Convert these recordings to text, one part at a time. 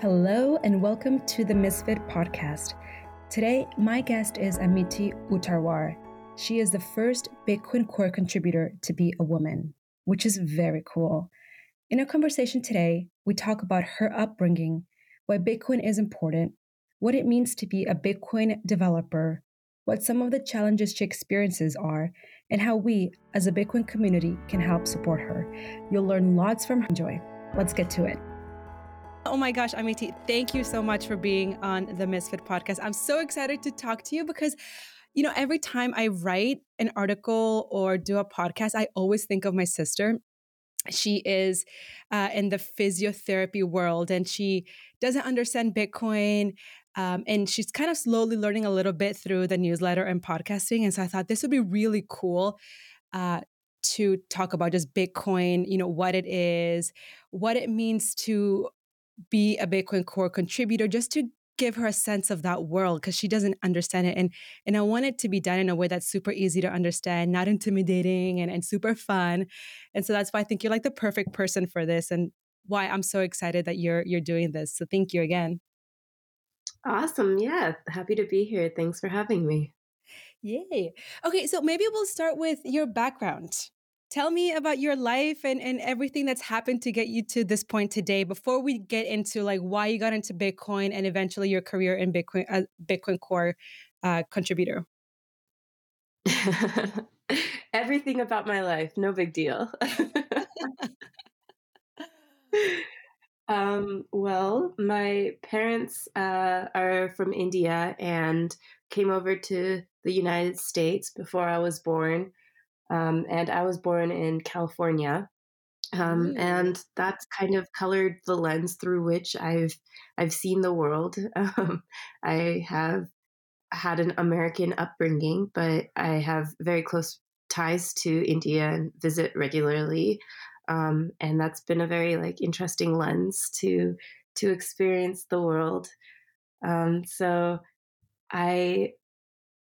Hello, and welcome to the Misfit podcast. Today, my guest is Amiti Uttarwar. She is the first Bitcoin Core contributor to be a woman, which is very cool. In our conversation today, we talk about her upbringing, why Bitcoin is important, what it means to be a Bitcoin developer, what some of the challenges she experiences are, and how we, as a Bitcoin community, can help support her. You'll learn lots from her. Enjoy. Let's get to it. Oh my gosh, Amiti, thank you so much for being on the Misfit podcast. I'm so excited to talk to you because, you know, every time I write an article or do a podcast, I always think of my sister. She is uh, in the physiotherapy world and she doesn't understand Bitcoin. Um, and she's kind of slowly learning a little bit through the newsletter and podcasting. And so I thought this would be really cool uh, to talk about just Bitcoin, you know, what it is, what it means to be a Bitcoin Core contributor just to give her a sense of that world because she doesn't understand it. And and I want it to be done in a way that's super easy to understand, not intimidating and, and super fun. And so that's why I think you're like the perfect person for this and why I'm so excited that you're you're doing this. So thank you again. Awesome. Yeah. Happy to be here. Thanks for having me. Yay. Okay, so maybe we'll start with your background tell me about your life and, and everything that's happened to get you to this point today before we get into like why you got into bitcoin and eventually your career in bitcoin uh, bitcoin core uh, contributor? Everything about my life no big deal. Um, well my parents uh, are from india and came over to the united states before i was born um, and I was born in California. Um, mm. And that's kind of colored the lens through which I've I've seen the world. Um, I have had an American upbringing, but I have very close ties to India and visit regularly. Um, and that's been a very like interesting lens to to experience the world. Um, so I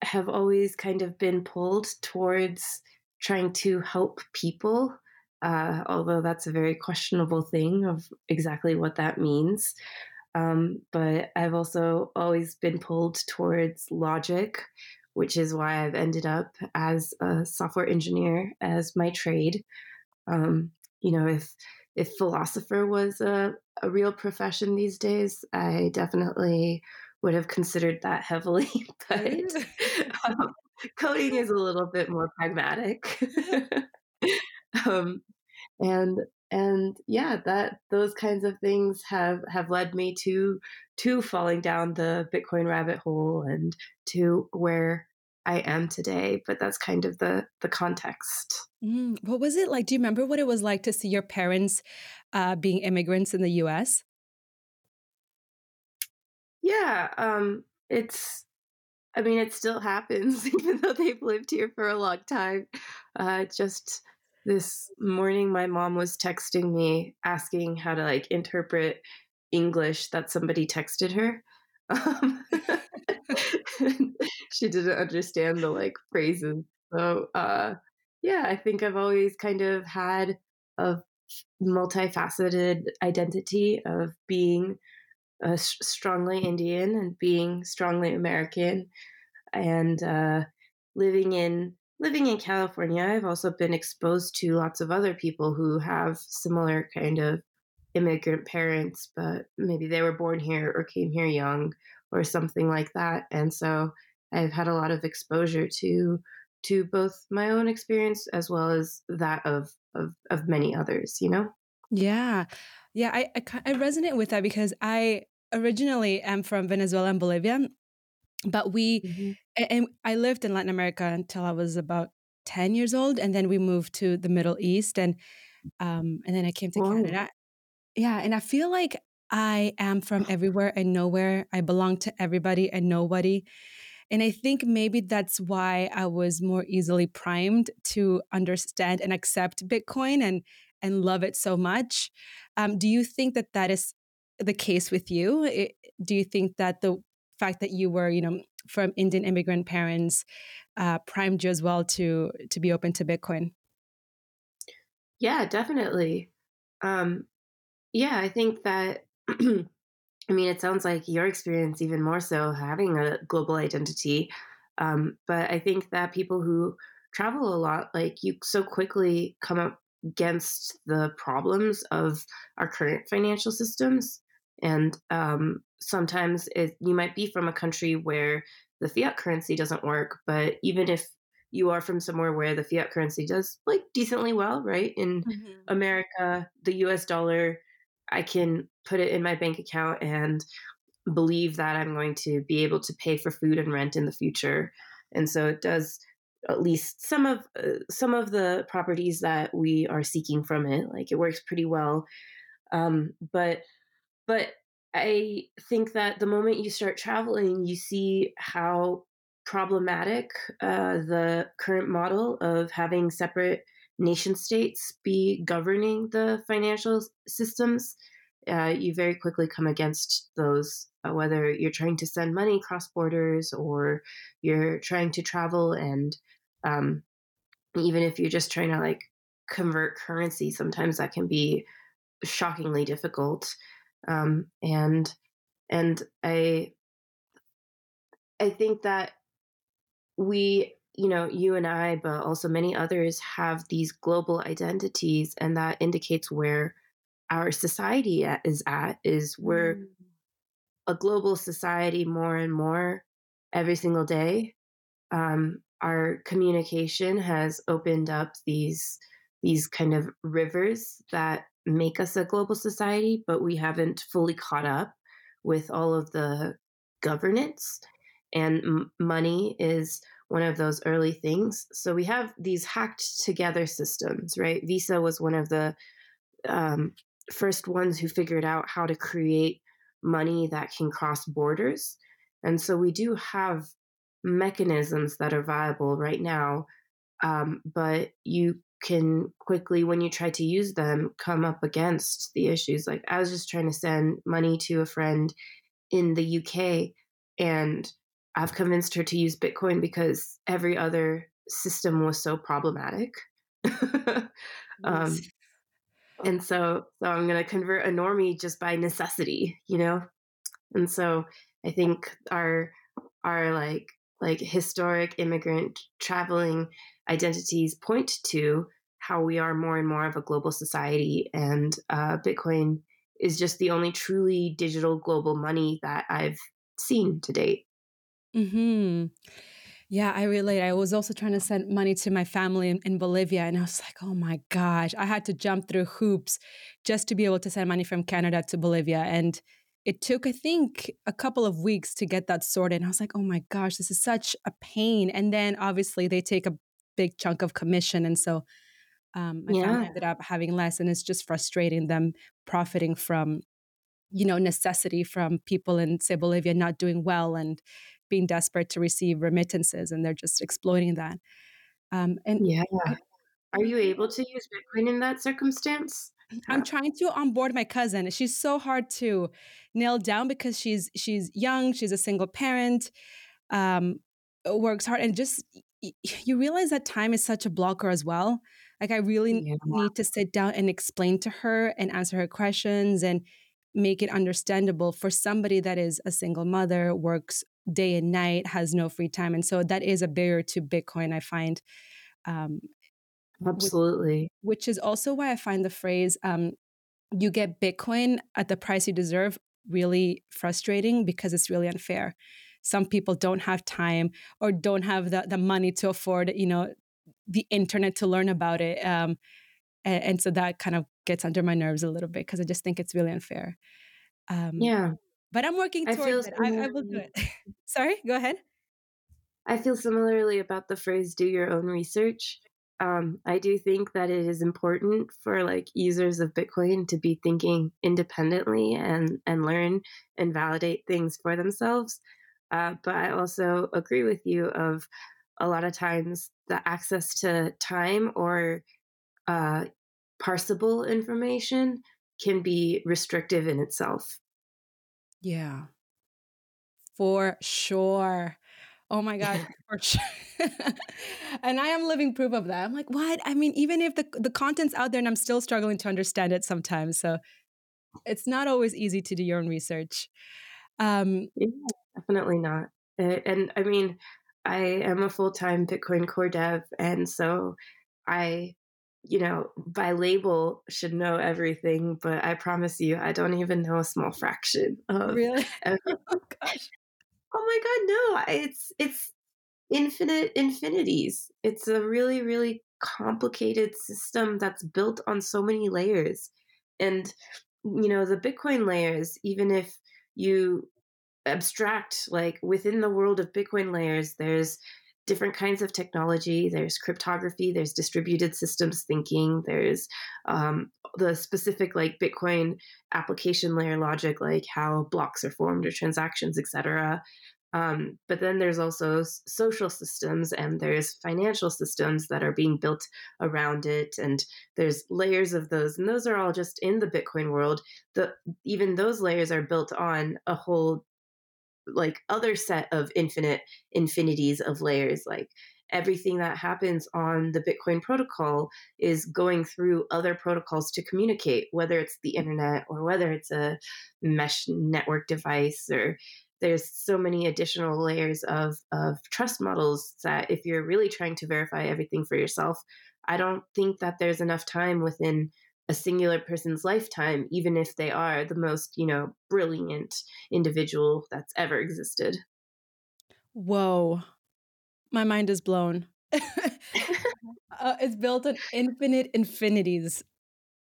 have always kind of been pulled towards trying to help people, uh, although that's a very questionable thing of exactly what that means. Um, but I've also always been pulled towards logic, which is why I've ended up as a software engineer as my trade. Um, you know, if if philosopher was a, a real profession these days, I definitely would have considered that heavily. but um, coding is a little bit more pragmatic. um, and and yeah, that those kinds of things have have led me to to falling down the Bitcoin rabbit hole and to where I am today. But that's kind of the the context. Mm, what was it like? Do you remember what it was like to see your parents uh, being immigrants in the U.S.? Yeah, um, it's I mean, it still happens, even though they've lived here for a long time. Uh, just this morning, my mom was texting me asking how to like interpret English that somebody texted her. Um, she didn't understand the like phrases. So, uh, yeah, I think I've always kind of had a multifaceted identity of being uh, strongly Indian and being strongly American, and uh, living in living in California, I've also been exposed to lots of other people who have similar kind of immigrant parents, but maybe they were born here or came here young or something like that. And so I've had a lot of exposure to to both my own experience as well as that of of, of many others, you know? Yeah. Yeah, I, I, I resonate with that because I originally am from Venezuela and Bolivia, but we mm-hmm. and, and I lived in Latin America until I was about 10 years old and then we moved to the Middle East and um and then I came to Canada. Yeah, and I feel like I am from everywhere and nowhere. I belong to everybody and nobody. And I think maybe that's why I was more easily primed to understand and accept Bitcoin and and love it so much. Um, do you think that that is the case with you? It, do you think that the fact that you were, you know, from Indian immigrant parents uh, primed you as well to to be open to Bitcoin? Yeah, definitely. Um, yeah, I think that I mean, it sounds like your experience even more so having a global identity. Um, but I think that people who travel a lot, like you so quickly come up against the problems of our current financial systems. And um, sometimes it, you might be from a country where the fiat currency doesn't work, but even if you are from somewhere where the fiat currency does like decently well, right? In mm-hmm. America, the US dollar, I can put it in my bank account and believe that I'm going to be able to pay for food and rent in the future. And so it does at least some of uh, some of the properties that we are seeking from it like it works pretty well um, but but i think that the moment you start traveling you see how problematic uh, the current model of having separate nation states be governing the financial systems uh, you very quickly come against those uh, whether you're trying to send money cross borders or you're trying to travel and um, even if you're just trying to like convert currency, sometimes that can be shockingly difficult. Um, and and I I think that we you know you and I, but also many others have these global identities, and that indicates where our society is at. Is we're mm. a global society more and more every single day. Um, our communication has opened up these these kind of rivers that make us a global society, but we haven't fully caught up with all of the governance. And m- money is one of those early things. So we have these hacked together systems, right? Visa was one of the um, first ones who figured out how to create money that can cross borders. And so we do have mechanisms that are viable right now, um, but you can quickly, when you try to use them, come up against the issues. Like I was just trying to send money to a friend in the UK, and I've convinced her to use Bitcoin because every other system was so problematic. um, and so, so I'm going to convert a normie just by necessity, you know. And so I think our our like like historic immigrant traveling identities point to how we are more and more of a global society. And uh, Bitcoin is just the only truly digital global money that I've seen to date. Hmm. Yeah, I relate. I was also trying to send money to my family in, in, Bolivia, and I was like, oh my gosh, I had to jump through hoops just to be able to send money from Canada to Bolivia. And it took, I think, a couple of weeks to get that sorted. And I was like, oh my gosh, this is such a pain. And then obviously they take a big chunk of commission. And so um, my yeah. family ended up having less. And it's just frustrating them profiting from, you know, necessity from people in, say, Bolivia not doing well and being desperate to receive remittances. And they're just exploiting that. Um, and yeah. Are you able to use Bitcoin in that circumstance? I'm trying to onboard my cousin. She's so hard to nail down because she's she's young, she's a single parent, um, works hard, and just you realize that time is such a blocker as well. Like I really yeah. need to sit down and explain to her and answer her questions and make it understandable for somebody that is a single mother, works day and night, has no free time, and so that is a barrier to Bitcoin. I find. Um, Absolutely. Which, which, is also why I find the phrase um, you get Bitcoin at the price you deserve really frustrating because it's really unfair. Some people don't have time or don't have the, the money to afford, you know, the internet to learn about it. Um, and, and, so that kind of gets under my nerves a little bit because I just think it's really unfair. Um, yeah. But I'm working towards it. I, I will do it. Sorry, go ahead. I feel similarly about the phrase do your own research um, I do think that it is important for like users of Bitcoin to be thinking independently and and learn and validate things for themselves. Uh, but I also agree with you of a lot of times the access to time or uh, parsable information can be restrictive in itself. Yeah, for sure. Oh my God, for sure. and I am living proof of that. I'm like, what? I mean, even if the the content's out there and I'm still struggling to understand it sometimes. So it's not always easy to do your own research. Um, yeah, definitely not. And I mean, I am a full time Bitcoin core dev, and so I, you know, by label should know everything, but I promise you, I don't even know a small fraction of. Really? oh gosh. Oh my god, no! It's it's infinite infinities. It's a really really complicated system that's built on so many layers, and you know the Bitcoin layers. Even if you abstract like within the world of bitcoin layers there's different kinds of technology. There's cryptography there's distributed systems thinking there's um, the specific like bitcoin application layer logic like how blocks are formed or transactions etc um, but then there's also social systems and there's financial systems that are being built around it and there's layers of those and those are all just in the bitcoin world. The even those layers are built on a whole like other set of infinite infinities of layers like everything that happens on the bitcoin protocol is going through other protocols to communicate whether it's the internet or whether it's a mesh network device or there's so many additional layers of of trust models that if you're really trying to verify everything for yourself i don't think that there's enough time within a singular person's lifetime, even if they are the most, you know, brilliant individual that's ever existed. Whoa. My mind is blown. uh, it's built on infinite infinities.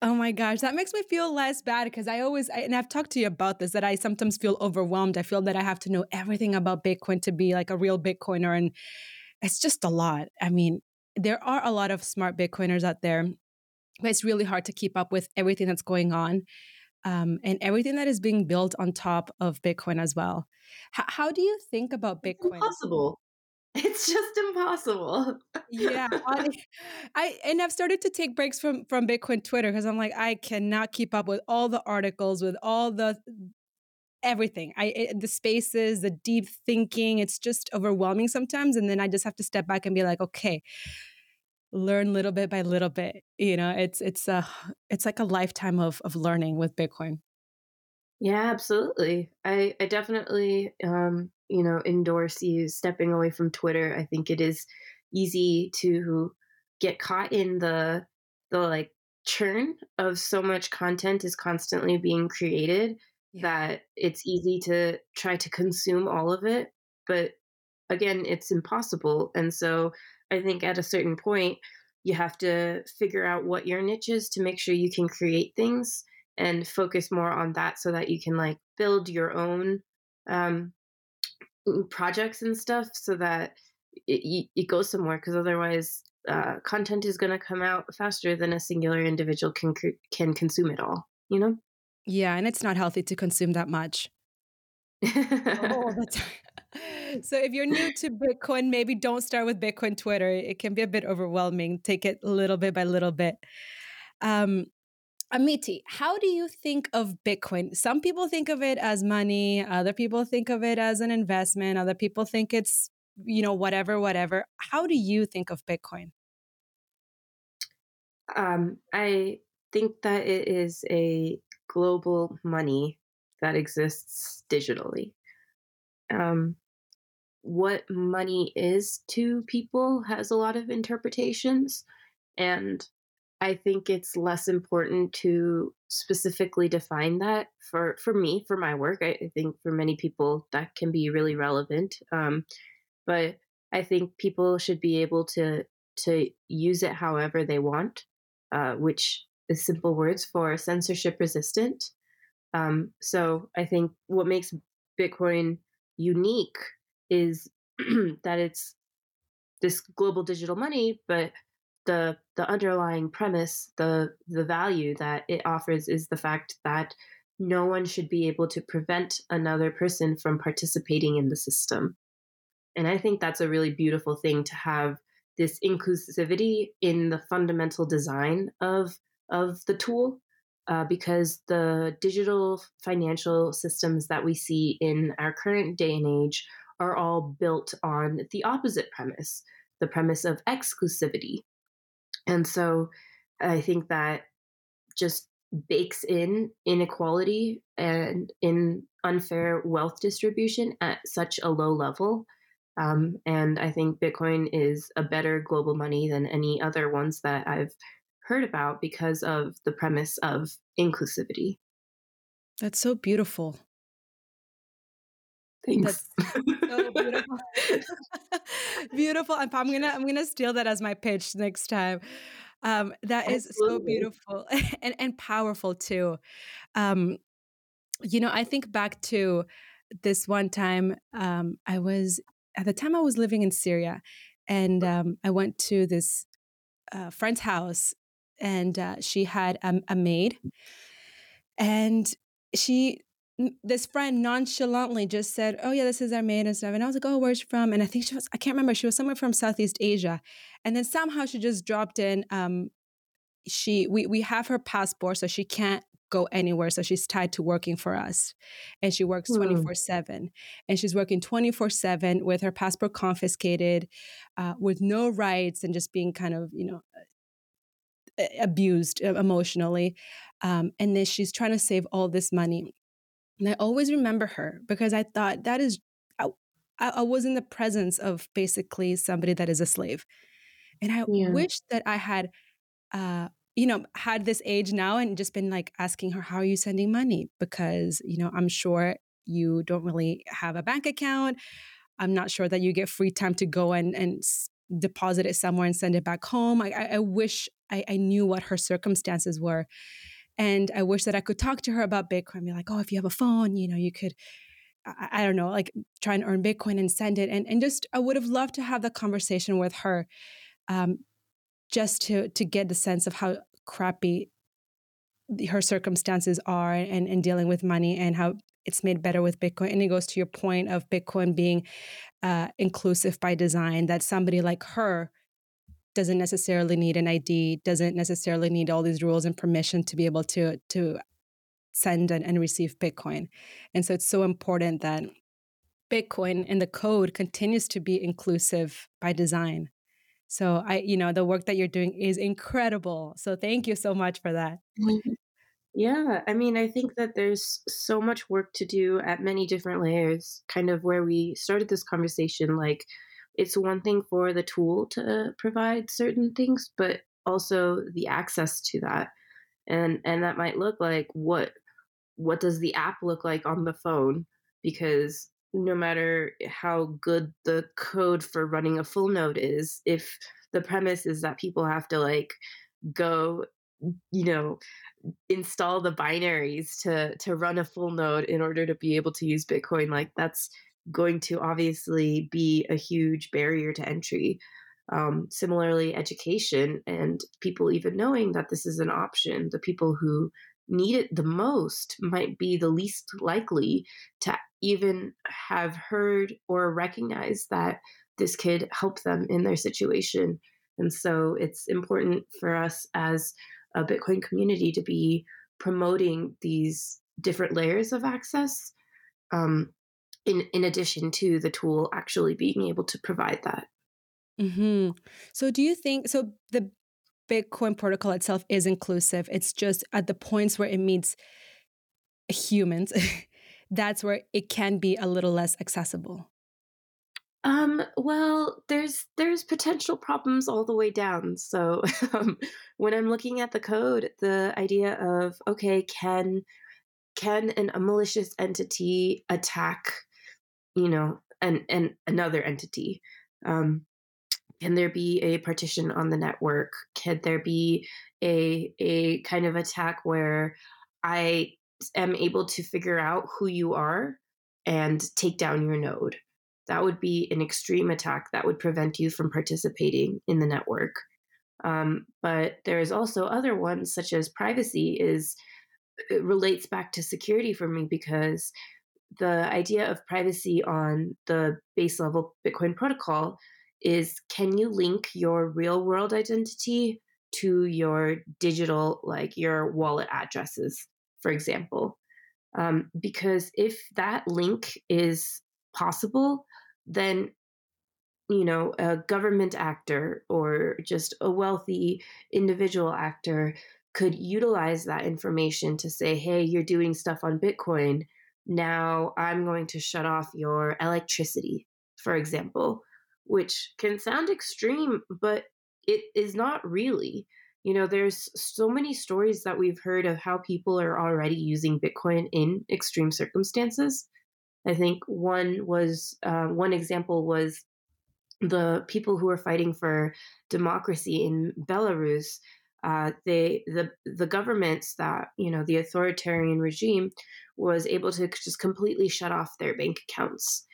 Oh my gosh, that makes me feel less bad because I always, I, and I've talked to you about this, that I sometimes feel overwhelmed. I feel that I have to know everything about Bitcoin to be like a real Bitcoiner. And it's just a lot. I mean, there are a lot of smart Bitcoiners out there but it's really hard to keep up with everything that's going on um, and everything that is being built on top of Bitcoin as well. H- how do you think about Bitcoin? impossible. It's just impossible. yeah, I, I and I've started to take breaks from from Bitcoin Twitter because I'm like I cannot keep up with all the articles with all the everything. I it, the spaces, the deep thinking. It's just overwhelming sometimes, and then I just have to step back and be like, okay learn little bit by little bit you know it's it's a it's like a lifetime of of learning with bitcoin. Yeah absolutely. I i definitely um you know endorse you stepping away from twitter. I think it is easy to get caught in the the like churn of so much content is constantly being created yeah. that it's easy to try to consume all of it but again it's impossible and so I think at a certain point, you have to figure out what your niche is to make sure you can create things and focus more on that so that you can like build your own um, projects and stuff so that it, it goes somewhere because otherwise uh, content is going to come out faster than a singular individual can can consume it all you know? Yeah and it's not healthy to consume that much oh, that's so if you're new to Bitcoin, maybe don't start with Bitcoin Twitter. It can be a bit overwhelming. Take it little bit by little bit. Um, Amiti, how do you think of Bitcoin? Some people think of it as money, other people think of it as an investment, other people think it's, you know, whatever, whatever. How do you think of Bitcoin? Um, I think that it is a global money that exists digitally. Um, what money is to people has a lot of interpretations. And I think it's less important to specifically define that for, for me, for my work. I, I think for many people that can be really relevant. Um, but I think people should be able to to use it however they want, uh, which is simple words for censorship resistant. Um, so I think what makes Bitcoin unique is that it's this global digital money, but the the underlying premise, the the value that it offers is the fact that no one should be able to prevent another person from participating in the system. And I think that's a really beautiful thing to have this inclusivity in the fundamental design of of the tool uh, because the digital financial systems that we see in our current day and age are all built on the opposite premise the premise of exclusivity. And so I think that just bakes in inequality and in unfair wealth distribution at such a low level. Um, and I think Bitcoin is a better global money than any other ones that I've heard about because of the premise of inclusivity. That's so beautiful. Thanks. That's so beautiful. beautiful. I'm, I'm, gonna I'm gonna steal that as my pitch next time. Um, that is so beautiful and and powerful too. Um, you know, I think back to this one time. Um, I was at the time I was living in Syria, and um, I went to this uh, friend's house, and uh, she had a, a maid, and she this friend nonchalantly just said, "Oh yeah, this is our maid and stuff." And I was like, "Oh, where's she from?" And I think she was I can't remember. She was somewhere from Southeast Asia, and then somehow she just dropped in. Um, she we we have her passport, so she can't go anywhere. So she's tied to working for us, and she works twenty four seven. And she's working twenty four seven with her passport confiscated, uh, with no rights, and just being kind of you know abused emotionally. Um, and then she's trying to save all this money and I always remember her because I thought that is, I, I was in the presence of basically somebody that is a slave. And I yeah. wish that I had, uh, you know, had this age now and just been like asking her, how are you sending money? Because, you know, I'm sure you don't really have a bank account. I'm not sure that you get free time to go and, and deposit it somewhere and send it back home. I, I wish I, I knew what her circumstances were. And I wish that I could talk to her about Bitcoin, be like, oh, if you have a phone, you know, you could, I, I don't know, like try and earn Bitcoin and send it. And, and just, I would have loved to have the conversation with her um, just to, to get the sense of how crappy her circumstances are and, and dealing with money and how it's made better with Bitcoin. And it goes to your point of Bitcoin being uh, inclusive by design, that somebody like her doesn't necessarily need an ID, doesn't necessarily need all these rules and permission to be able to to send and, and receive Bitcoin. And so it's so important that Bitcoin and the code continues to be inclusive by design. So I, you know, the work that you're doing is incredible. So thank you so much for that. Mm-hmm. Yeah, I mean, I think that there's so much work to do at many different layers, kind of where we started this conversation, like it's one thing for the tool to provide certain things, but also the access to that. And and that might look like what what does the app look like on the phone? Because no matter how good the code for running a full node is, if the premise is that people have to like go, you know, install the binaries to to run a full node in order to be able to use Bitcoin, like that's going to obviously be a huge barrier to entry. Um, similarly, education and people even knowing that this is an option, the people who need it the most might be the least likely to even have heard or recognize that this could help them in their situation. And so it's important for us as a Bitcoin community to be promoting these different layers of access um, in in addition to the tool actually being able to provide that. Mm-hmm. So, do you think so? The Bitcoin protocol itself is inclusive. It's just at the points where it meets humans, that's where it can be a little less accessible. Um, well, there's there's potential problems all the way down. So um, when I'm looking at the code, the idea of okay, can can an, a malicious entity attack you know, and and another entity. Um, can there be a partition on the network? Can there be a a kind of attack where I am able to figure out who you are and take down your node? That would be an extreme attack that would prevent you from participating in the network. Um, but there's also other ones, such as privacy, is relates back to security for me because the idea of privacy on the base level Bitcoin protocol is can you link your real world identity to your digital, like your wallet addresses, for example? Um, because if that link is possible, then you know a government actor or just a wealthy individual actor could utilize that information to say, hey, you're doing stuff on Bitcoin. Now I'm going to shut off your electricity, for example, which can sound extreme, but it is not really. You know, there's so many stories that we've heard of how people are already using Bitcoin in extreme circumstances. I think one was uh, one example was the people who are fighting for democracy in Belarus. Uh, they the the governments that you know the authoritarian regime was able to just completely shut off their bank accounts,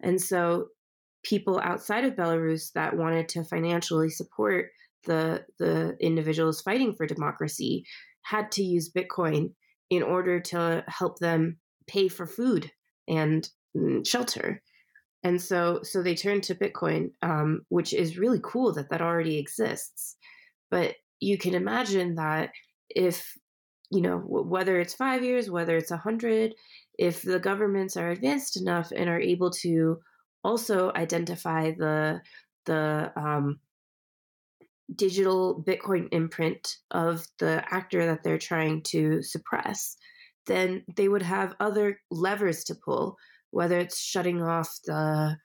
and so people outside of Belarus that wanted to financially support the the individuals fighting for democracy had to use Bitcoin in order to help them pay for food and mm, shelter. And so, so they turned to Bitcoin, um, which is really cool that that already exists. But you can imagine that if you know whether it's five years, whether it's a hundred, if the governments are advanced enough and are able to also identify the the um, digital Bitcoin imprint of the actor that they're trying to suppress, then they would have other levers to pull, whether it's shutting off the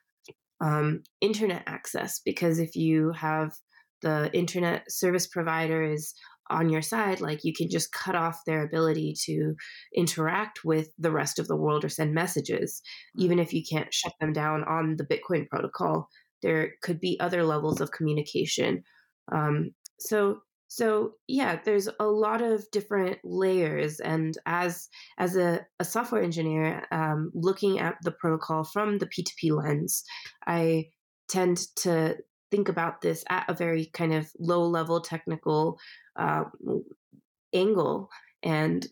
um, internet access, because if you have the internet service provider is on your side, like you can just cut off their ability to interact with the rest of the world or send messages. Even if you can't shut them down on the Bitcoin protocol, there could be other levels of communication. Um, so so yeah there's a lot of different layers and as as a, a software engineer um, looking at the protocol from the p2p lens i tend to think about this at a very kind of low level technical uh, angle and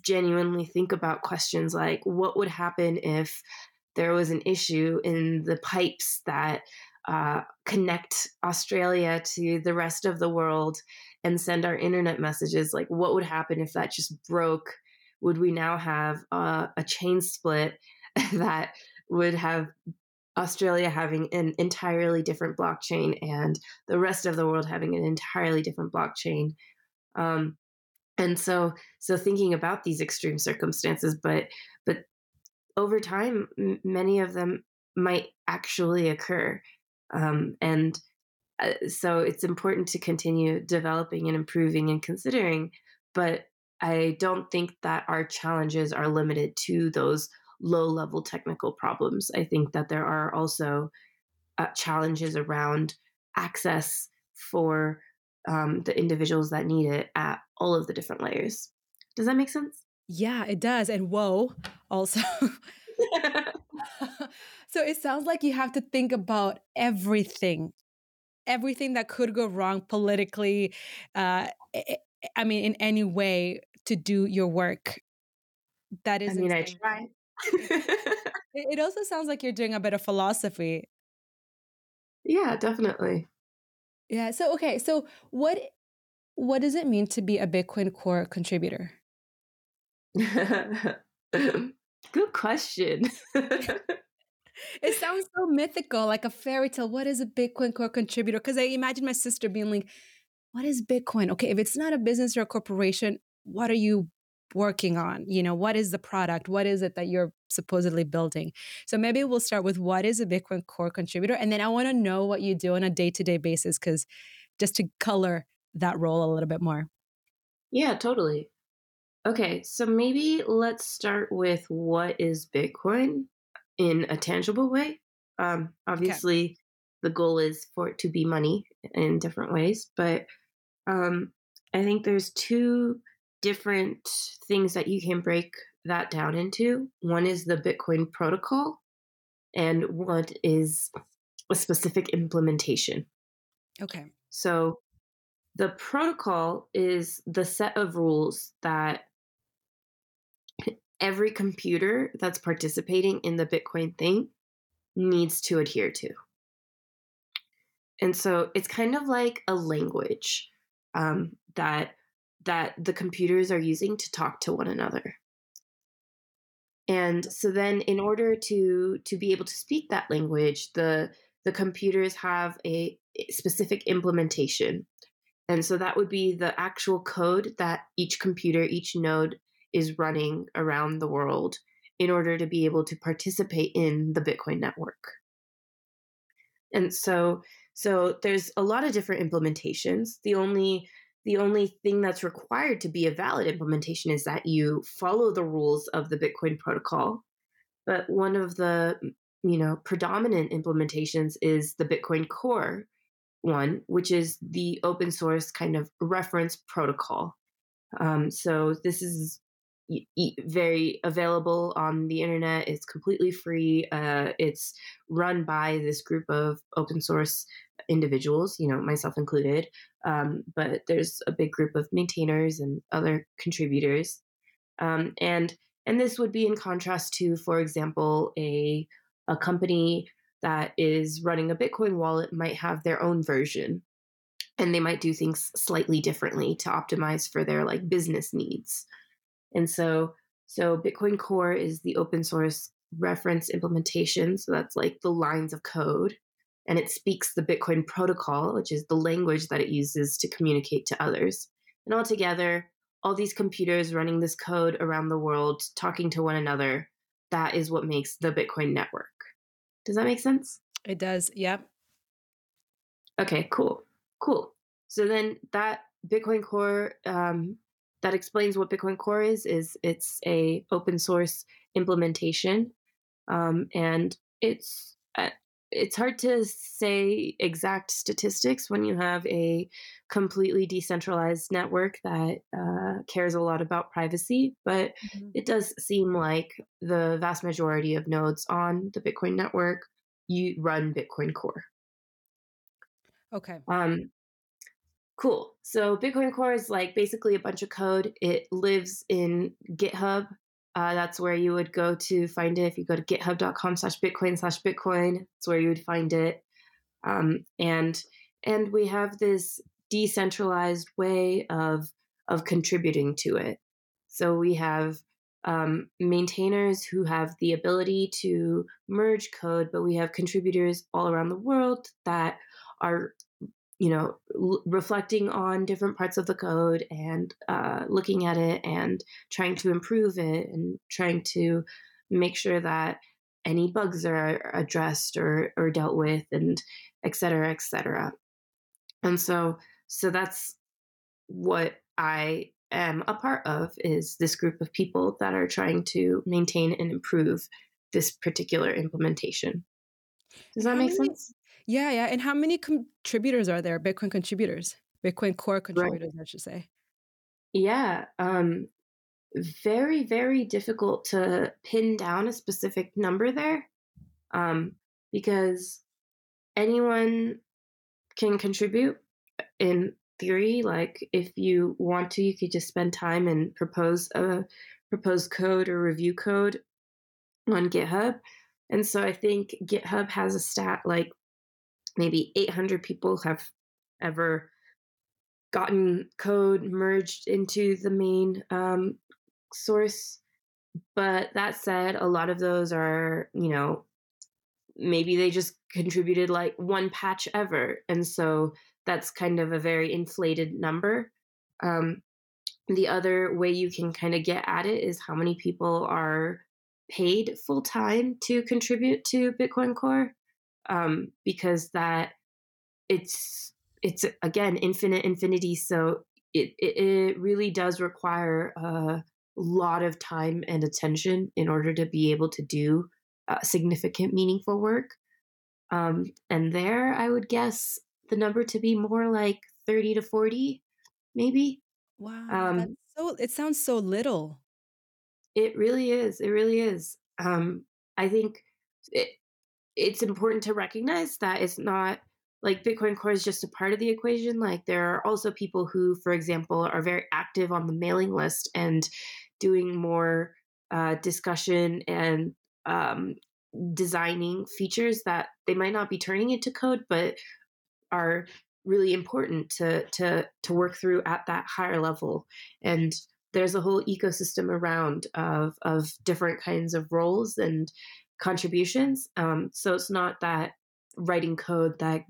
genuinely think about questions like what would happen if there was an issue in the pipes that uh, connect Australia to the rest of the world and send our internet messages. Like, what would happen if that just broke? Would we now have uh, a chain split that would have Australia having an entirely different blockchain and the rest of the world having an entirely different blockchain? Um, and so, so thinking about these extreme circumstances, but but over time, m- many of them might actually occur um, and uh, so it's important to continue developing and improving and considering. But I don't think that our challenges are limited to those low level technical problems. I think that there are also uh, challenges around access for um, the individuals that need it at all of the different layers. Does that make sense? Yeah, it does. And whoa, also. so it sounds like you have to think about everything, everything that could go wrong politically. Uh, I mean, in any way to do your work. That is. I mean, insane. I try. it also sounds like you're doing a bit of philosophy. Yeah, definitely. Yeah. So okay. So what what does it mean to be a Bitcoin Core contributor? Good question. it sounds so mythical, like a fairy tale. What is a Bitcoin core contributor? Because I imagine my sister being like, what is Bitcoin? Okay, if it's not a business or a corporation, what are you working on? You know, what is the product? What is it that you're supposedly building? So maybe we'll start with what is a Bitcoin core contributor? And then I want to know what you do on a day to day basis, because just to color that role a little bit more. Yeah, totally. Okay, so maybe let's start with what is Bitcoin in a tangible way. Um, obviously, okay. the goal is for it to be money in different ways, but um, I think there's two different things that you can break that down into. One is the Bitcoin protocol, and one is a specific implementation. Okay. So the protocol is the set of rules that every computer that's participating in the Bitcoin thing needs to adhere to. And so it's kind of like a language um, that that the computers are using to talk to one another. And so then in order to to be able to speak that language, the the computers have a specific implementation. And so that would be the actual code that each computer, each node is running around the world in order to be able to participate in the Bitcoin network. And so so there's a lot of different implementations. The only the only thing that's required to be a valid implementation is that you follow the rules of the Bitcoin protocol. But one of the you know predominant implementations is the Bitcoin Core one, which is the open source kind of reference protocol. Um, so this is very available on the internet. It's completely free. Uh, it's run by this group of open source individuals, you know, myself included. Um, but there's a big group of maintainers and other contributors. Um, and and this would be in contrast to, for example, a a company that is running a Bitcoin wallet might have their own version and they might do things slightly differently to optimize for their like business needs. And so so Bitcoin Core is the open source reference implementation, so that's like the lines of code and it speaks the Bitcoin protocol, which is the language that it uses to communicate to others. And altogether, all these computers running this code around the world talking to one another, that is what makes the Bitcoin network. Does that make sense? It does. Yep. Okay, cool. Cool. So then that Bitcoin Core um, that explains what Bitcoin Core is. Is it's a open source implementation, um, and it's uh, it's hard to say exact statistics when you have a completely decentralized network that uh, cares a lot about privacy, but mm-hmm. it does seem like the vast majority of nodes on the Bitcoin network you run Bitcoin Core. Okay. Um, cool. So Bitcoin Core is like basically a bunch of code. It lives in GitHub uh, that's where you would go to find it. If you go to github.com slash Bitcoin slash Bitcoin, that's where you would find it. Um, and and we have this decentralized way of of contributing to it. So we have um, maintainers who have the ability to merge code, but we have contributors all around the world that are you know, l- reflecting on different parts of the code and uh, looking at it and trying to improve it and trying to make sure that any bugs are addressed or, or dealt with and et cetera, et cetera. And so, so that's what I am a part of is this group of people that are trying to maintain and improve this particular implementation. Does that How make many, sense? Yeah, yeah. And how many contributors are there? Bitcoin contributors, Bitcoin Core contributors, right. I should say. Yeah, um, very, very difficult to pin down a specific number there, um, because anyone can contribute in theory. Like, if you want to, you could just spend time and propose a proposed code or review code on GitHub. And so I think GitHub has a stat like maybe 800 people have ever gotten code merged into the main um, source. But that said, a lot of those are, you know, maybe they just contributed like one patch ever. And so that's kind of a very inflated number. Um, the other way you can kind of get at it is how many people are paid full time to contribute to Bitcoin Core um, because that it's it's again infinite infinity so it, it, it really does require a lot of time and attention in order to be able to do uh, significant meaningful work. Um, and there i would guess the number to be more like 30 to 40 maybe? Wow um, so it sounds so little. It really is it really is. Um, i think it, it's important to recognize that it's not like Bitcoin Core is just a part of the equation. Like there are also people who, for example, are very active on the mailing list and doing more uh, discussion and um, designing features that they might not be turning into code, but are really important to to to work through at that higher level. And there's a whole ecosystem around of of different kinds of roles and contributions. Um, so it's not that writing code that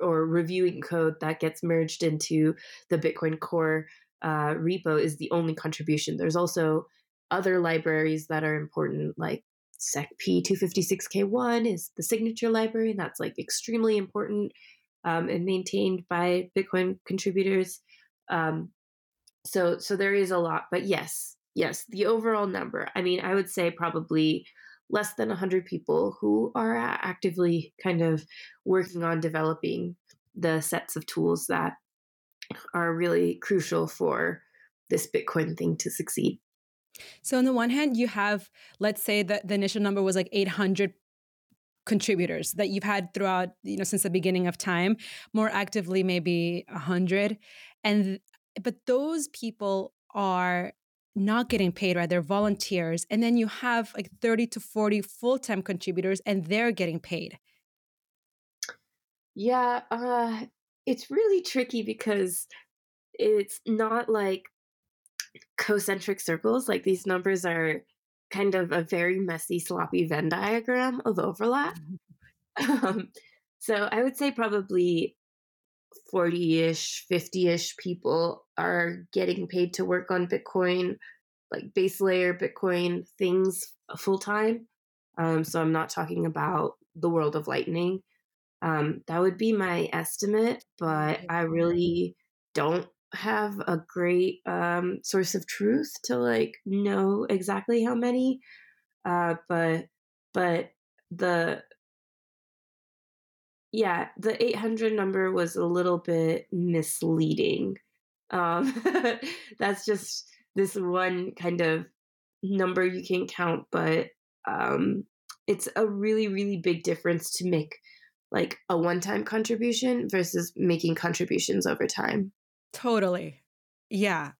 or reviewing code that gets merged into the Bitcoin Core uh, repo is the only contribution. There's also other libraries that are important, like SecP256K1 is the signature library, and that's like extremely important um, and maintained by Bitcoin contributors. Um, so, so there is a lot, but yes, yes, the overall number. I mean, I would say probably less than 100 people who are actively kind of working on developing the sets of tools that are really crucial for this Bitcoin thing to succeed. So, on the one hand, you have, let's say that the initial number was like 800 contributors that you've had throughout, you know, since the beginning of time, more actively, maybe 100. And, but those people are not getting paid, right? They're volunteers. And then you have like 30 to 40 full time contributors and they're getting paid. Yeah, uh, it's really tricky because it's not like concentric circles. Like these numbers are kind of a very messy, sloppy Venn diagram of overlap. Mm-hmm. um, so I would say probably 40 ish, 50 ish people are getting paid to work on Bitcoin, like base layer Bitcoin things full time. Um, so I'm not talking about the world of Lightning. Um, that would be my estimate, but I really don't have a great um, source of truth to like know exactly how many. Uh, but but the yeah, the 800 number was a little bit misleading. Um, that's just this one kind of number you can count, but um, it's a really, really big difference to make like a one time contribution versus making contributions over time. Totally. Yeah.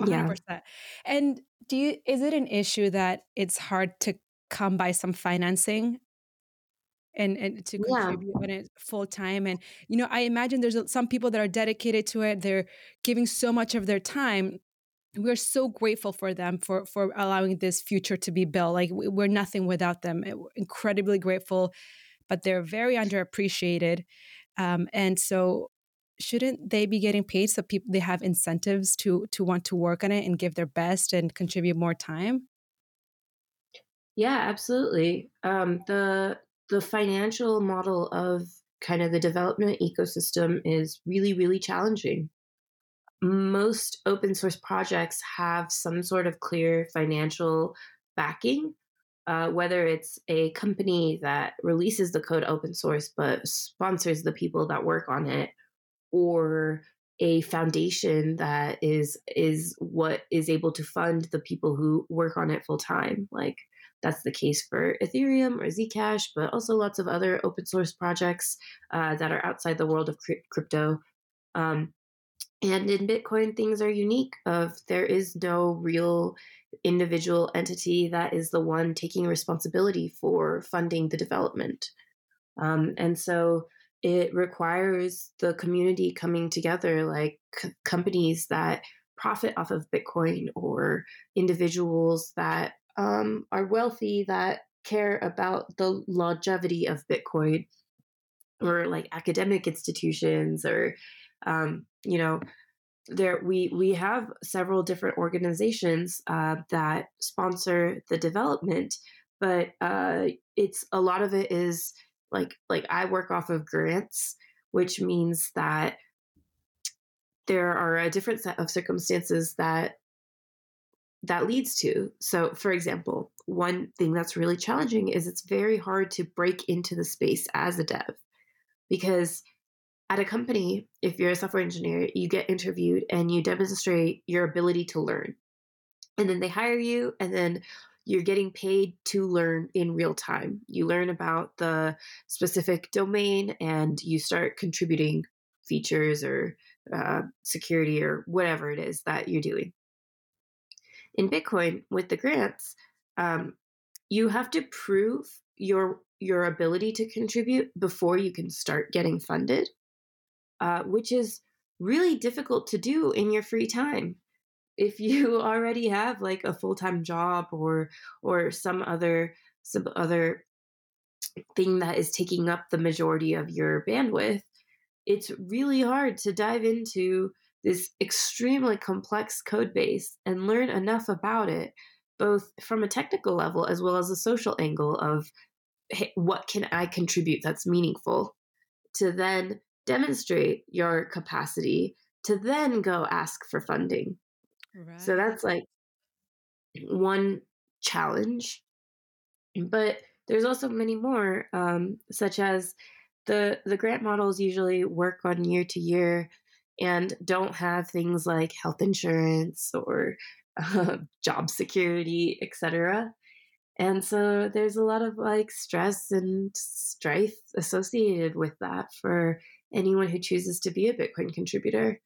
100%. Yeah. And do you, is it an issue that it's hard to come by some financing and and to contribute yeah. on it full time and you know i imagine there's some people that are dedicated to it they're giving so much of their time we're so grateful for them for for allowing this future to be built like we're nothing without them we're incredibly grateful but they're very underappreciated um, and so shouldn't they be getting paid so people they have incentives to to want to work on it and give their best and contribute more time yeah absolutely um, the the financial model of kind of the development ecosystem is really, really challenging. Most open source projects have some sort of clear financial backing, uh, whether it's a company that releases the code open source but sponsors the people that work on it, or a foundation that is is what is able to fund the people who work on it full time. Like that's the case for Ethereum or Zcash, but also lots of other open source projects uh, that are outside the world of crypto. Um, and in Bitcoin, things are unique. Of there is no real individual entity that is the one taking responsibility for funding the development, um, and so it requires the community coming together, like c- companies that profit off of Bitcoin or individuals that um, are wealthy that care about the longevity of Bitcoin, or like academic institutions, or um, you know, there we we have several different organizations uh, that sponsor the development, but uh, it's a lot of it is like like I work off of grants, which means that there are a different set of circumstances that that leads to. So, for example, one thing that's really challenging is it's very hard to break into the space as a dev because at a company, if you're a software engineer, you get interviewed and you demonstrate your ability to learn. And then they hire you, and then you're getting paid to learn in real time. You learn about the specific domain and you start contributing features or uh, security or whatever it is that you're doing in Bitcoin with the grants, um, you have to prove your your ability to contribute before you can start getting funded, uh, which is really difficult to do in your free time. If you already have like a full time job or or some other some other thing that is taking up the majority of your bandwidth, it's really hard to dive into this extremely complex code base and learn enough about it, both from a technical level as well as a social angle of hey, what can I contribute that's meaningful, to then demonstrate your capacity to then go ask for funding. Right. So that's like one challenge. But there's also many more, um, such as the the grant models usually work on year to year and don't have things like health insurance or uh, job security, etc. And so there's a lot of like stress and strife associated with that for anyone who chooses to be a Bitcoin contributor.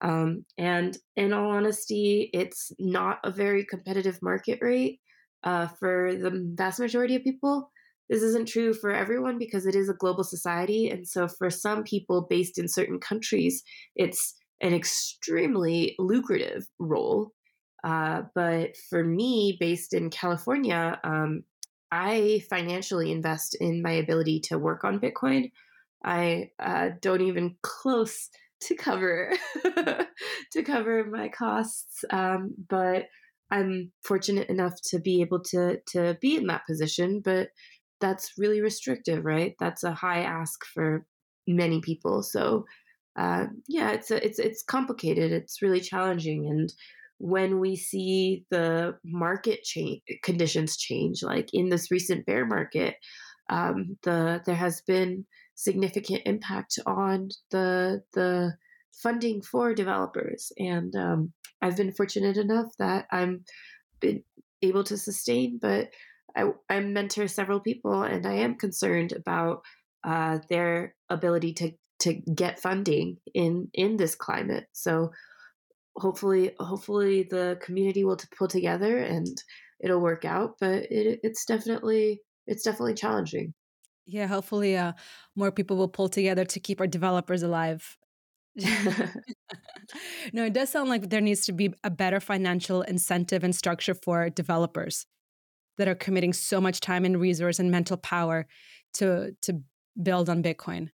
Um, and in all honesty, it's not a very competitive market rate uh, for the vast majority of people. This isn't true for everyone because it is a global society. And so for some people based in certain countries, it's an extremely lucrative role. Uh, but for me, based in California, um, I financially invest in my ability to work on Bitcoin. I uh, don't even close to cover to cover my costs, um, but I'm fortunate enough to be able to to be in that position. But that's really restrictive, right? That's a high ask for many people. So uh, yeah, it's a, it's it's complicated. It's really challenging, and when we see the market change conditions change, like in this recent bear market, um, the there has been significant impact on the the funding for developers, and um, I've been fortunate enough that I'm been able to sustain, but I, I mentor several people, and I am concerned about uh, their ability to to get funding in in this climate. So hopefully, hopefully the community will pull together and it'll work out. But it, it's definitely it's definitely challenging. Yeah, hopefully, uh, more people will pull together to keep our developers alive. no, it does sound like there needs to be a better financial incentive and structure for developers that are committing so much time and resource and mental power to to build on Bitcoin.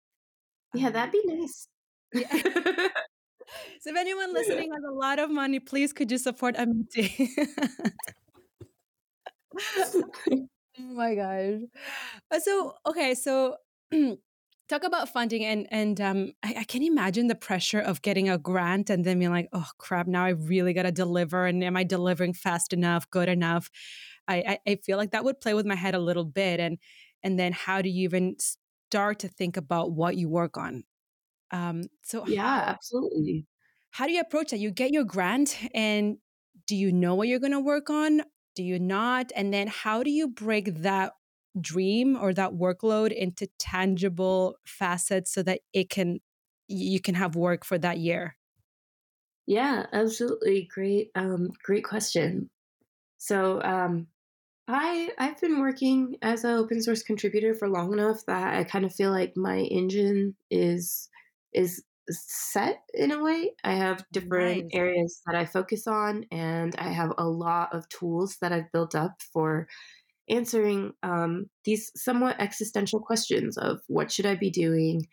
Yeah, that'd be nice. Yeah. so if anyone listening has a lot of money, please could you support Amiti? oh my gosh. Uh, so okay, so talk about funding and and um, I, I, can imagine the pressure of getting a grant and then being like, oh crap, now I really got to deliver, and am I delivering fast enough, good enough? I, I, I feel like that would play with my head a little bit, and and then how do you even start to think about what you work on? Um, so yeah, how, absolutely. How do you approach that? You get your grant, and do you know what you're going to work on? Do you not? And then how do you break that dream or that workload into tangible facets so that it can you can have work for that year yeah absolutely great um great question so um i i've been working as an open source contributor for long enough that i kind of feel like my engine is is set in a way i have different nice. areas that i focus on and i have a lot of tools that i've built up for answering um, these somewhat existential questions of what should I be doing?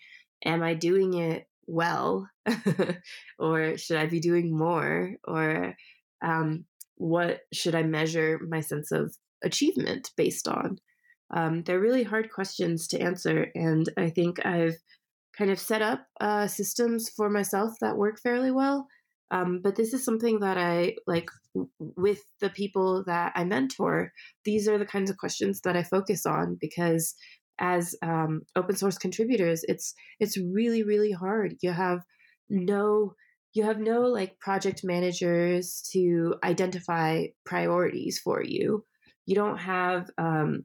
Am I doing it well? or should I be doing more? Or um, what should I measure my sense of achievement based on? Um, they're really hard questions to answer. And I think I've kind of set up uh, systems for myself that work fairly well. Um, but this is something that I like with the people that I mentor. These are the kinds of questions that I focus on because as um, open source contributors, it's it's really really hard. You have no you have no like project managers to identify priorities for you. You don't have um,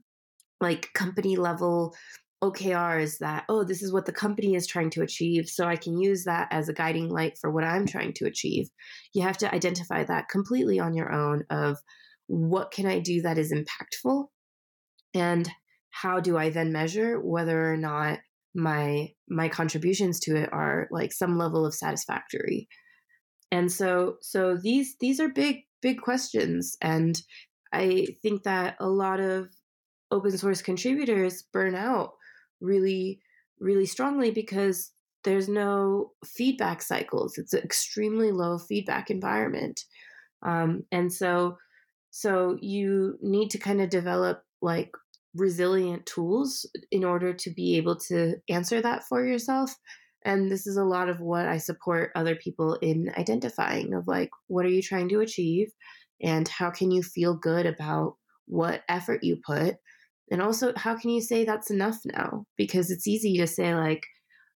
like company level OKRs that, oh, this is what the company is trying to achieve. So I can use that as a guiding light for what I'm trying to achieve. You have to identify that completely on your own of what can I do that is impactful? And how do I then measure whether or not my my contributions to it are like some level of satisfactory? And so so these these are big big questions and I think that a lot of open source contributors burn out really really strongly because there's no feedback cycles. It's an extremely low feedback environment. Um, and so so you need to kind of develop like resilient tools in order to be able to answer that for yourself. And this is a lot of what I support other people in identifying of like, what are you trying to achieve? And how can you feel good about what effort you put? And also, how can you say that's enough now? Because it's easy to say, like,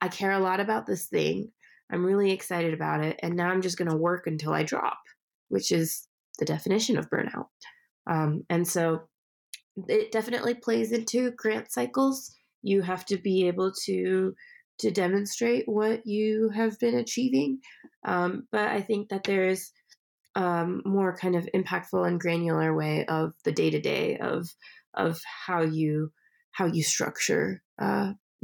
I care a lot about this thing. I'm really excited about it. And now I'm just going to work until I drop, which is the definition of burnout. Um, and so it definitely plays into grant cycles. You have to be able to to demonstrate what you have been achieving. Um, but I think that there is um, more kind of impactful and granular way of the day to day of of how you how you structure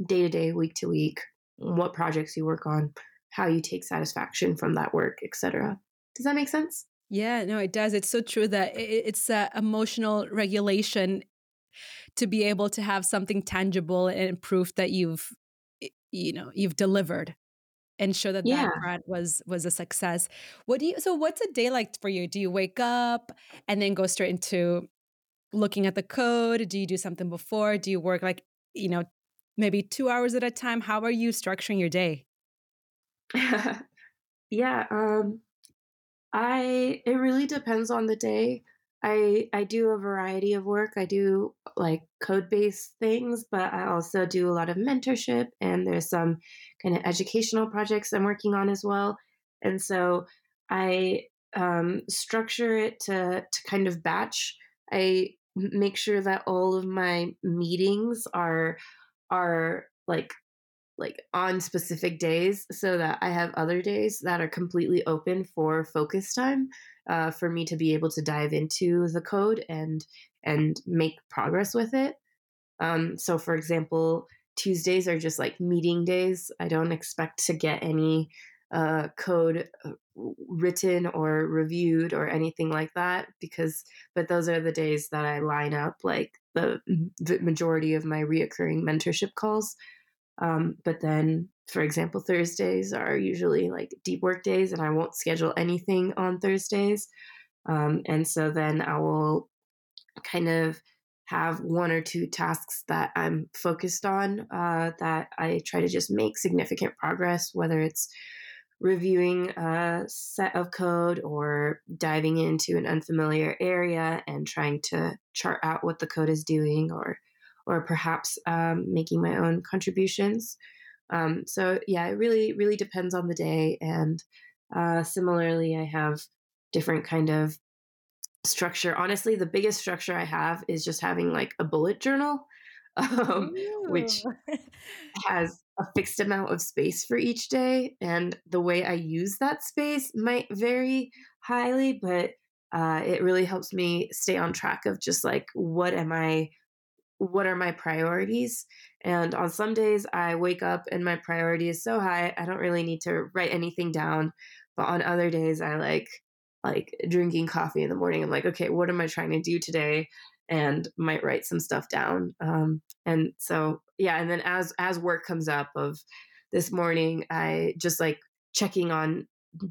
day to day, week to week, what projects you work on, how you take satisfaction from that work, etc. Does that make sense? Yeah, no, it does. It's so true that it's uh, emotional regulation to be able to have something tangible and proof that you've you know you've delivered and show that yeah. that was was a success. What do you so what's a day like for you? Do you wake up and then go straight into looking at the code? Do you do something before? Do you work like you know maybe two hours at a time? How are you structuring your day? Yeah um i it really depends on the day I I do a variety of work. I do like code based things, but I also do a lot of mentorship and there's some kind of educational projects I'm working on as well. And so I um, structure it to to kind of batch. I make sure that all of my meetings are are like like on specific days so that I have other days that are completely open for focus time uh, for me to be able to dive into the code and and make progress with it. Um, so, for example, Tuesdays are just like meeting days. I don't expect to get any uh, code uh, written or reviewed or anything like that because, but those are the days that I line up like the, the majority of my reoccurring mentorship calls. Um, but then, for example, Thursdays are usually like deep work days, and I won't schedule anything on Thursdays. Um, and so then I will kind of have one or two tasks that I'm focused on uh, that I try to just make significant progress, whether it's reviewing a set of code or diving into an unfamiliar area and trying to chart out what the code is doing or or perhaps um, making my own contributions. Um, so yeah, it really really depends on the day. And uh, similarly, I have different kind of structure. Honestly, the biggest structure I have is just having like a bullet journal, um, which has a fixed amount of space for each day, and the way I use that space might vary highly, but uh, it really helps me stay on track of just like what am I what are my priorities and on some days i wake up and my priority is so high i don't really need to write anything down but on other days i like like drinking coffee in the morning i'm like okay what am i trying to do today? and might write some stuff down um, and so yeah and then as as work comes up of this morning i just like checking on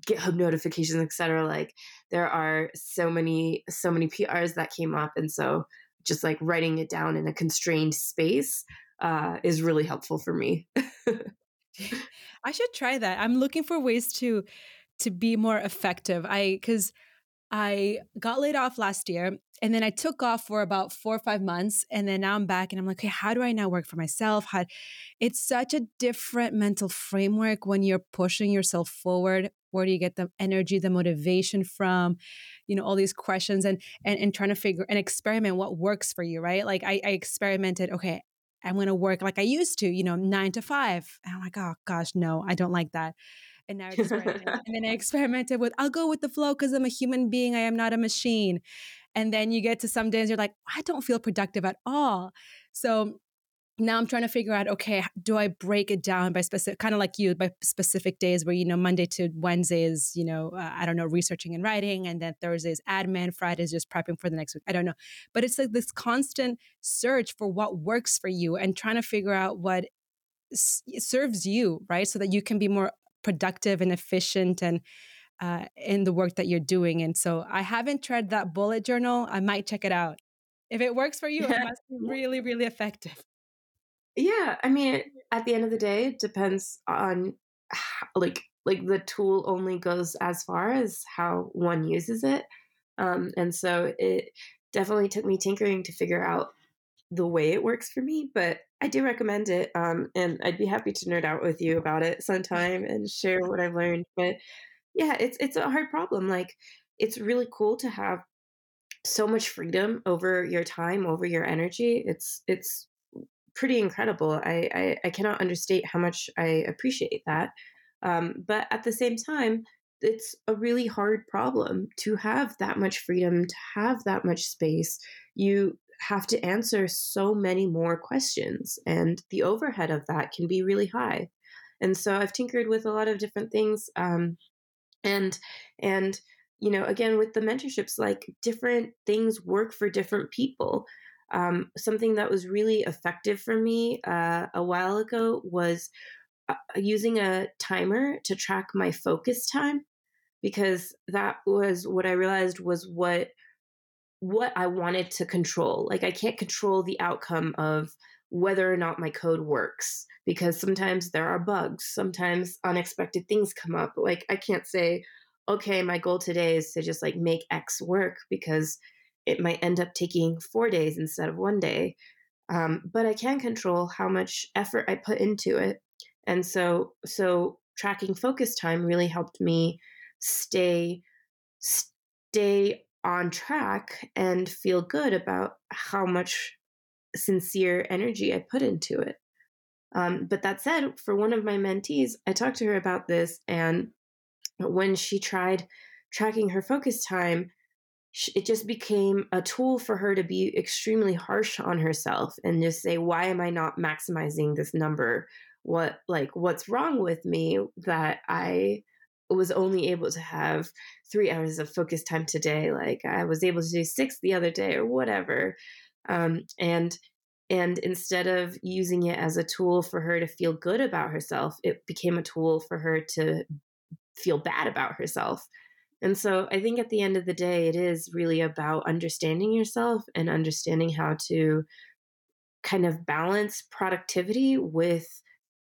github notifications etc like there are so many so many prs that came up and so just like writing it down in a constrained space uh, is really helpful for me. I should try that. I'm looking for ways to to be more effective. I because I got laid off last year and then I took off for about four or five months. And then now I'm back and I'm like, okay, how do I now work for myself? How it's such a different mental framework when you're pushing yourself forward. Where do you get the energy, the motivation from? You know, all these questions and and, and trying to figure and experiment what works for you, right? Like I, I experimented, okay, I'm gonna work like I used to, you know, nine to five. And I'm like, oh gosh, no, I don't like that and now and then I experimented with I'll go with the flow because I'm a human being. I am not a machine. And then you get to some days you're like, I don't feel productive at all. So now I'm trying to figure out, okay, do I break it down by specific, kind of like you, by specific days where, you know, Monday to Wednesday is, you know, uh, I don't know, researching and writing. And then Thursday is admin, Friday is just prepping for the next week. I don't know. But it's like this constant search for what works for you and trying to figure out what serves you, right? So that you can be more productive and efficient and uh, in the work that you're doing. And so I haven't tried that bullet journal. I might check it out. If it works for you, yeah. it must be really, really effective. Yeah, I mean, at the end of the day, it depends on how, like like the tool only goes as far as how one uses it. Um, and so it definitely took me tinkering to figure out the way it works for me, but I do recommend it. Um, and I'd be happy to nerd out with you about it sometime and share what I've learned. But yeah, it's it's a hard problem. Like it's really cool to have so much freedom over your time, over your energy. It's it's pretty incredible. I I, I cannot understate how much I appreciate that. Um, but at the same time, it's a really hard problem to have that much freedom, to have that much space. You have to answer so many more questions, and the overhead of that can be really high. And so I've tinkered with a lot of different things. Um, and and you know again with the mentorships like different things work for different people um, something that was really effective for me uh, a while ago was uh, using a timer to track my focus time because that was what i realized was what what i wanted to control like i can't control the outcome of whether or not my code works because sometimes there are bugs, sometimes unexpected things come up. Like I can't say, okay, my goal today is to just like make X work because it might end up taking four days instead of one day. Um, but I can control how much effort I put into it. And so, so tracking focus time really helped me stay, stay on track and feel good about how much sincere energy I put into it. Um, but that said, for one of my mentees, I talked to her about this, and when she tried tracking her focus time, it just became a tool for her to be extremely harsh on herself and just say, "Why am I not maximizing this number? What like what's wrong with me that I was only able to have three hours of focus time today? Like I was able to do six the other day or whatever." Um, and and instead of using it as a tool for her to feel good about herself, it became a tool for her to feel bad about herself. And so I think at the end of the day, it is really about understanding yourself and understanding how to kind of balance productivity with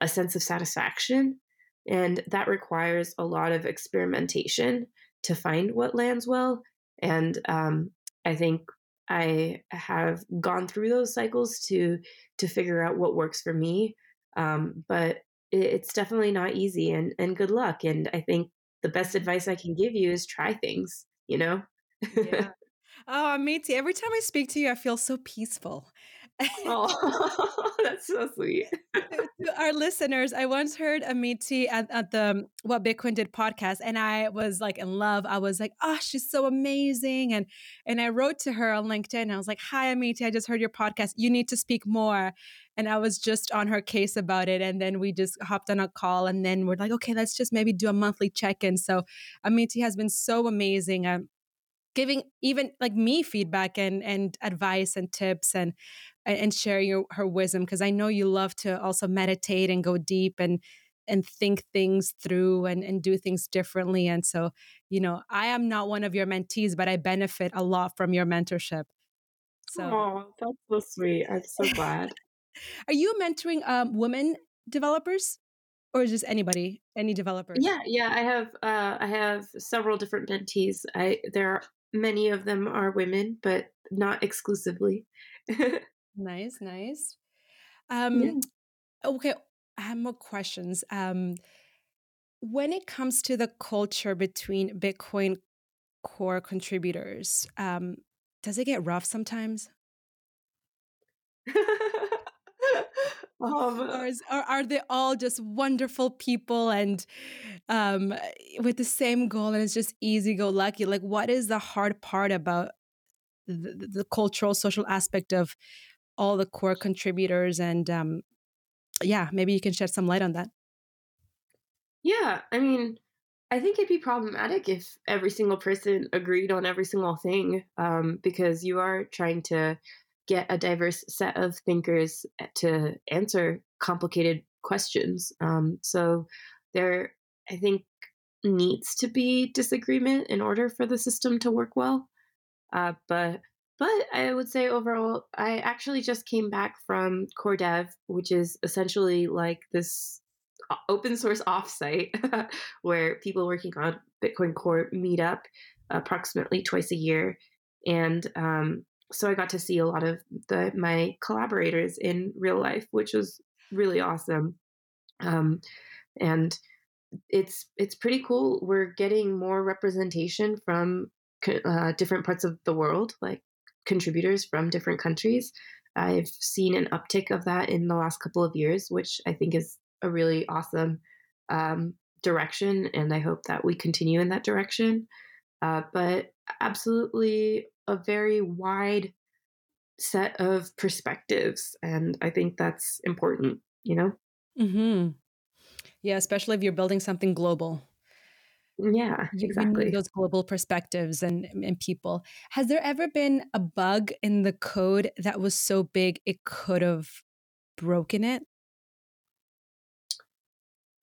a sense of satisfaction. And that requires a lot of experimentation to find what lands well. And um, I think I have gone through those cycles to to figure out what works for me. Um, but it, it's definitely not easy, and and good luck. And I think the best advice I can give you is try things. You know. yeah. Oh, Amiti, every time I speak to you, I feel so peaceful oh, that's so sweet. to our listeners, I once heard Amiti at, at the What Bitcoin Did podcast, and I was like in love. I was like, oh, she's so amazing. And and I wrote to her on LinkedIn. I was like, hi, Amiti, I just heard your podcast. You need to speak more. And I was just on her case about it. And then we just hopped on a call and then we're like, okay, let's just maybe do a monthly check-in. So Amiti has been so amazing. Um, giving even like me feedback and and advice and tips and and share your her wisdom because I know you love to also meditate and go deep and and think things through and and do things differently and so you know I am not one of your mentees but I benefit a lot from your mentorship. So oh, that's so sweet. I'm so glad. Are you mentoring um, women developers? or just anybody any developers yeah yeah i have uh, i have several different mentees i there are many of them are women but not exclusively Nice, nice. Um, yeah. okay, I have more questions. Um, when it comes to the culture between Bitcoin core contributors, um, does it get rough sometimes? um, or, is, or, are they all just wonderful people and um, with the same goal and it's just easy go lucky? Like, what is the hard part about the, the cultural, social aspect of all the core contributors and um, yeah maybe you can shed some light on that yeah i mean i think it'd be problematic if every single person agreed on every single thing um, because you are trying to get a diverse set of thinkers to answer complicated questions. Um, so there, I think, needs to be disagreement in order for the system to work well. Uh, but but I would say overall, I actually just came back from Core Dev, which is essentially like this open source offsite where people working on Bitcoin Core meet up approximately twice a year. And um, so I got to see a lot of the, my collaborators in real life, which was really awesome. Um, and it's it's pretty cool. We're getting more representation from uh, different parts of the world, like contributors from different countries. I've seen an uptick of that in the last couple of years, which I think is a really awesome um, direction, and I hope that we continue in that direction. Uh, but absolutely a very wide set of perspectives, and I think that's important. You know. Hmm. Yeah, especially if you're building something global. Yeah, you, exactly. Those global perspectives and, and people. Has there ever been a bug in the code that was so big it could have broken it?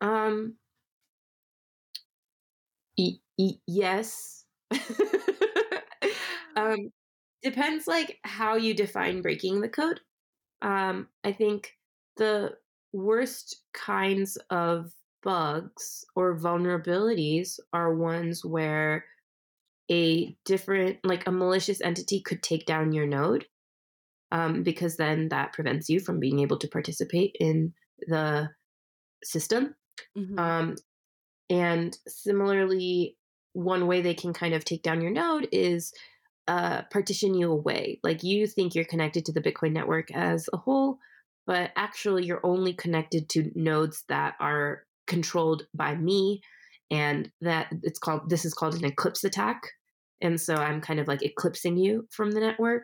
Um. E- e- yes. um, depends like how you define breaking the code. Um, I think the worst kinds of bugs or vulnerabilities are ones where a different, like a malicious entity could take down your node, um, because then that prevents you from being able to participate in the system. Mm-hmm. Um, and similarly, one way they can kind of take down your node is uh, partition you away. Like you think you're connected to the Bitcoin network as a whole, but actually you're only connected to nodes that are controlled by me and that it's called this is called an eclipse attack and so i'm kind of like eclipsing you from the network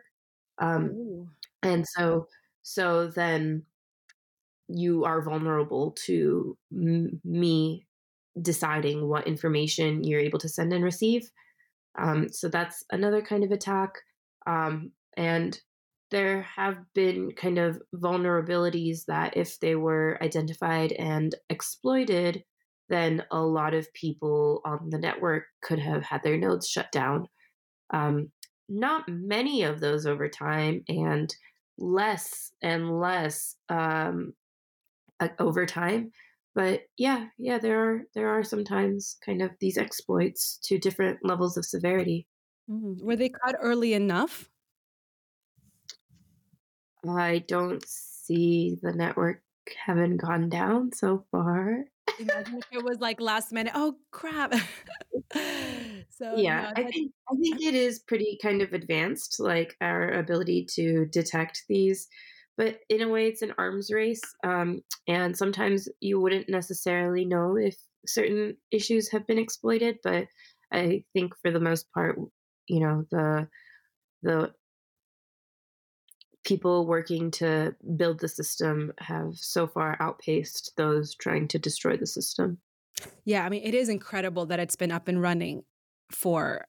um, and so so then you are vulnerable to m- me deciding what information you're able to send and receive um, so that's another kind of attack um, and there have been kind of vulnerabilities that if they were identified and exploited, then a lot of people on the network could have had their nodes shut down. Um, not many of those over time, and less and less um, over time. But yeah, yeah, there are there are sometimes kind of these exploits to different levels of severity. Mm. Were they caught early enough? I don't see the network having gone down so far. Imagine if it was like last minute. Oh crap! so yeah, no, I think I think it is pretty kind of advanced, like our ability to detect these. But in a way, it's an arms race, um, and sometimes you wouldn't necessarily know if certain issues have been exploited. But I think for the most part, you know, the the people working to build the system have so far outpaced those trying to destroy the system. Yeah, I mean, it is incredible that it's been up and running for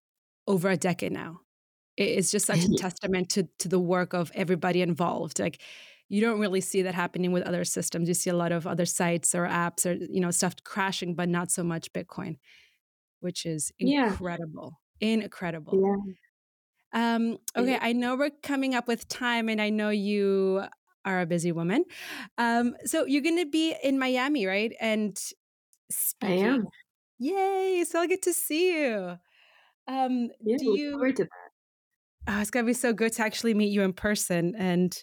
over a decade now. It's just such a testament to to the work of everybody involved. Like you don't really see that happening with other systems. You see a lot of other sites or apps or you know stuff crashing, but not so much Bitcoin, which is incredible. Yeah. Incredible. Yeah. Um, okay, I know we're coming up with time, and I know you are a busy woman. Um, so you're going to be in Miami, right? And speaking. I am. Yay! So I'll get to see you. Um, yeah, do you? Forward to that. Oh, it's gonna be so good to actually meet you in person and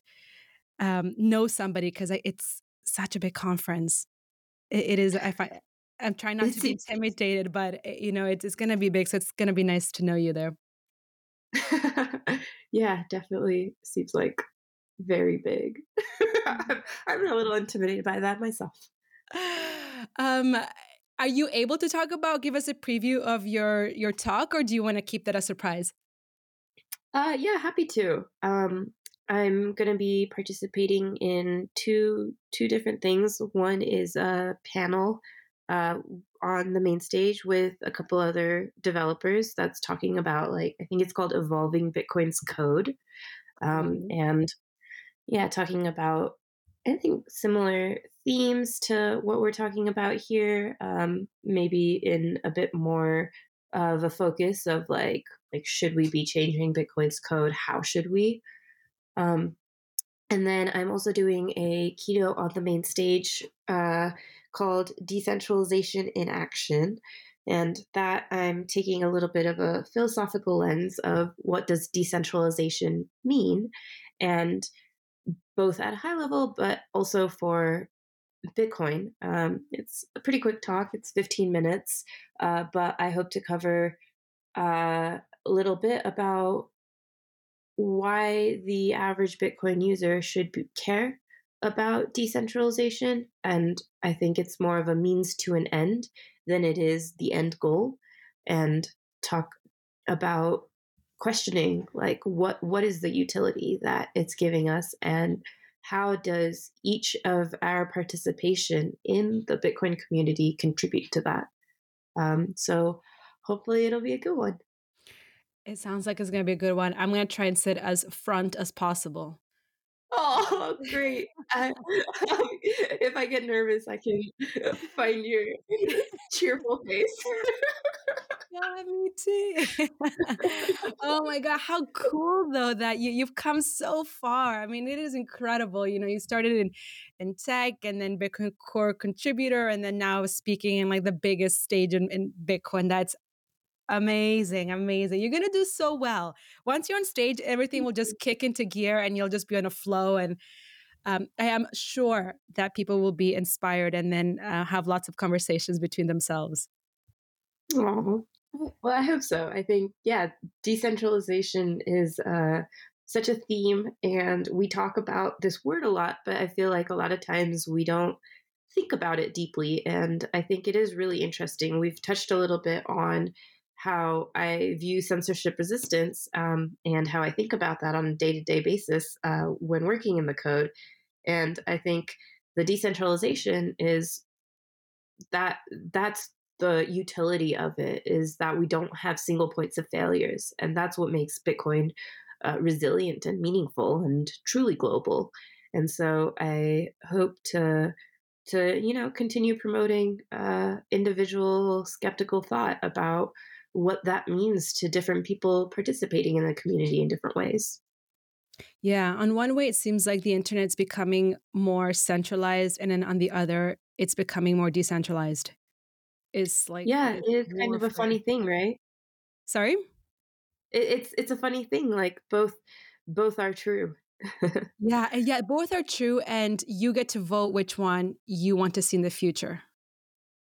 um, know somebody because it's such a big conference. it, it is. I find I'm trying not to be intimidated, but eh, you know, it's, it's going to be big, so it's going to be nice to know you there. yeah, definitely seems like very big. I'm, I'm a little intimidated by that myself. Um, are you able to talk about give us a preview of your your talk or do you want to keep that a surprise uh yeah happy to um i'm going to be participating in two two different things one is a panel uh, on the main stage with a couple other developers that's talking about like I think it's called evolving Bitcoin's code, um, mm-hmm. and yeah, talking about I think similar themes to what we're talking about here, um, maybe in a bit more of a focus of like like should we be changing Bitcoin's code? How should we? Um, and then I'm also doing a keynote on the main stage uh, called Decentralization in Action. And that I'm taking a little bit of a philosophical lens of what does decentralization mean? And both at a high level, but also for Bitcoin. Um, it's a pretty quick talk, it's 15 minutes, uh, but I hope to cover uh, a little bit about why the average Bitcoin user should care about decentralization. And I think it's more of a means to an end than it is the end goal. And talk about questioning like what what is the utility that it's giving us and how does each of our participation in the bitcoin community contribute to that um, so hopefully it'll be a good one it sounds like it's going to be a good one i'm going to try and sit as front as possible Oh, great. I, if I get nervous, I can find your cheerful face. yeah, me too. oh my god, how cool though that you you've come so far. I mean, it is incredible. You know, you started in in tech and then Bitcoin core contributor and then now speaking in like the biggest stage in, in Bitcoin. That's Amazing, amazing. You're gonna do so well. Once you're on stage, everything will just kick into gear and you'll just be on a flow. And um, I am sure that people will be inspired and then uh, have lots of conversations between themselves. Oh, well, I hope so. I think, yeah, decentralization is uh, such a theme, and we talk about this word a lot, but I feel like a lot of times we don't think about it deeply. And I think it is really interesting. We've touched a little bit on how I view censorship resistance um, and how I think about that on a day to day basis uh, when working in the code. And I think the decentralization is that that's the utility of it is that we don't have single points of failures and that's what makes bitcoin uh, resilient and meaningful and truly global and so i hope to to you know continue promoting uh, individual skeptical thought about what that means to different people participating in the community in different ways. Yeah, on one way, it seems like the internet's becoming more centralized, and then on the other, it's becoming more decentralized. It's like yeah, it's kind of a funny thing, right? Sorry, it, it's it's a funny thing. Like both both are true. yeah, yeah, both are true, and you get to vote which one you want to see in the future.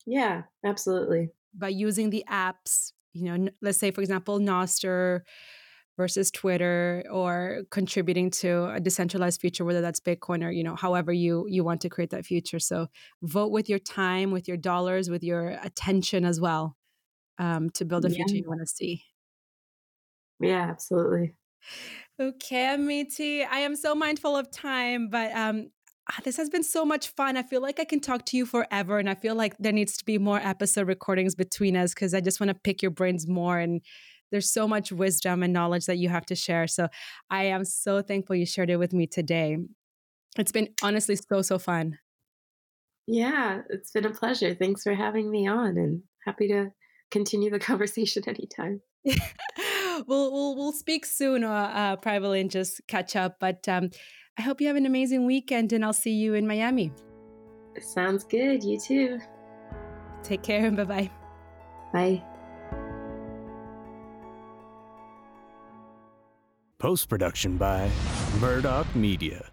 Yeah, absolutely. By using the apps you know, let's say, for example, Nostr versus Twitter or contributing to a decentralized future, whether that's Bitcoin or, you know, however you you want to create that future. So vote with your time, with your dollars, with your attention as well um, to build a yeah. future you want to see. Yeah, absolutely. Okay, Amiti, I am so mindful of time, but um, Ah, this has been so much fun. I feel like I can talk to you forever. And I feel like there needs to be more episode recordings between us because I just want to pick your brains more. And there's so much wisdom and knowledge that you have to share. So I am so thankful you shared it with me today. It's been honestly so, so fun. Yeah, it's been a pleasure. Thanks for having me on and happy to continue the conversation anytime. we'll, we'll, we'll speak soon, uh, uh, privately and just catch up. But um, I hope you have an amazing weekend and I'll see you in Miami. Sounds good. You too. Take care and bye bye. Bye. Post production by Murdoch Media.